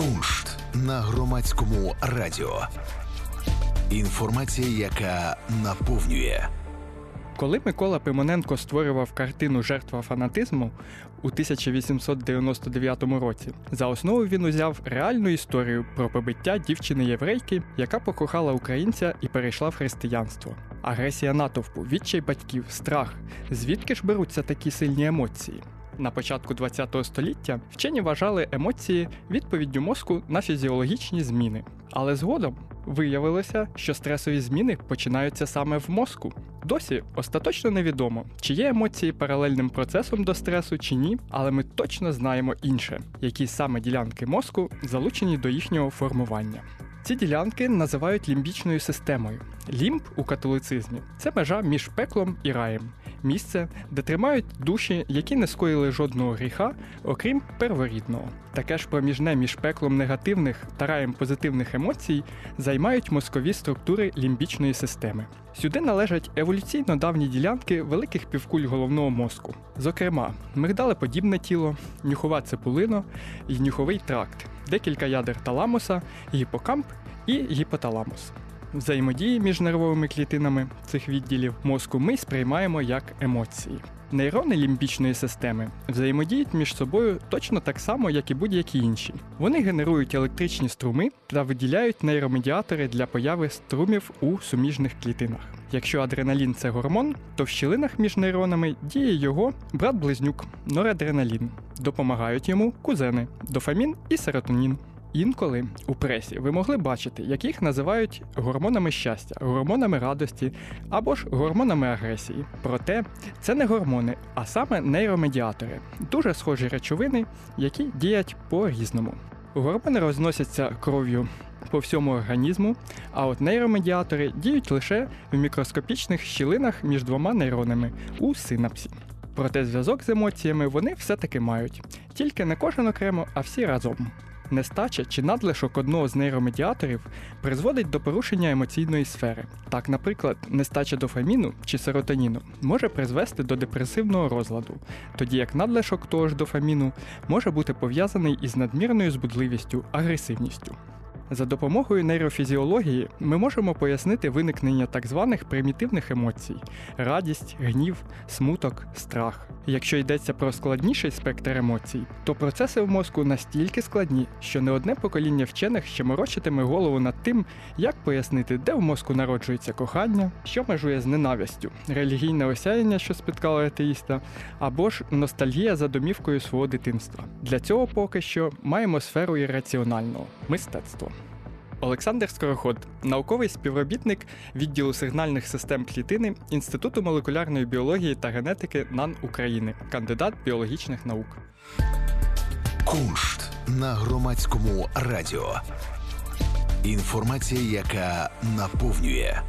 Куншт на громадському радіо. Інформація, яка наповнює. Коли Микола Пимоненко створював картину Жертва фанатизму у 1899 році, за основу він узяв реальну історію про побиття дівчини-єврейки, яка покохала українця і перейшла в християнство. Агресія натовпу, відчай батьків, страх. Звідки ж беруться такі сильні емоції? На початку ХХ століття вчені вважали емоції відповіддю мозку на фізіологічні зміни. Але згодом виявилося, що стресові зміни починаються саме в мозку. Досі остаточно невідомо, чи є емоції паралельним процесом до стресу чи ні, але ми точно знаємо інше, які саме ділянки мозку залучені до їхнього формування. Ці ділянки називають лімбічною системою. Лімб у католицизмі це межа між пеклом і раєм, місце, де тримають душі, які не скоїли жодного гріха, окрім перворідного. Таке ж проміжне між пеклом негативних та раєм позитивних емоцій займають мозкові структури лімбічної системи. Сюди належать еволюційно давні ділянки великих півкуль головного мозку, зокрема, мигдалеподібне тіло, нюхова цепулина і нюховий тракт, декілька ядер таламуса, гіпокамп і гіпоталамус. Взаємодії між нервовими клітинами цих відділів мозку ми сприймаємо як емоції. Нейрони лімбічної системи взаємодіють між собою точно так само, як і будь-які інші. Вони генерують електричні струми та виділяють нейромедіатори для появи струмів у суміжних клітинах. Якщо адреналін це гормон, то в щілинах між нейронами діє його брат-близнюк норадреналін. Допомагають йому кузени дофамін і серотонін. Інколи у пресі ви могли бачити, як їх називають гормонами щастя, гормонами радості або ж гормонами агресії. Проте це не гормони, а саме нейромедіатори, дуже схожі речовини, які діють по-різному. Гормони розносяться кров'ю по всьому організму, а от нейромедіатори діють лише в мікроскопічних щілинах між двома нейронами у синапсі. Проте зв'язок з емоціями вони все-таки мають, тільки не кожен окремо, а всі разом. Нестача чи надлишок одного з нейромедіаторів призводить до порушення емоційної сфери. Так, наприклад, нестача дофаміну чи серотоніну може призвести до депресивного розладу, тоді як надлишок того ж дофаміну може бути пов'язаний із надмірною збудливістю, агресивністю. За допомогою нейрофізіології ми можемо пояснити виникнення так званих примітивних емоцій радість, гнів, смуток, страх. Якщо йдеться про складніший спектр емоцій, то процеси в мозку настільки складні, що не одне покоління вчених ще морочитиме голову над тим, як пояснити, де в мозку народжується кохання, що межує з ненавистю, релігійне осяяння, що спіткало атеїста, або ж ностальгія за домівкою свого дитинства. Для цього поки що маємо сферу ірраціонального мистецтво. Олександр Скороход, науковий співробітник відділу сигнальних систем клітини Інституту молекулярної біології та генетики НАН України, кандидат біологічних наук. Куншт на громадському радіо. Інформація, яка наповнює.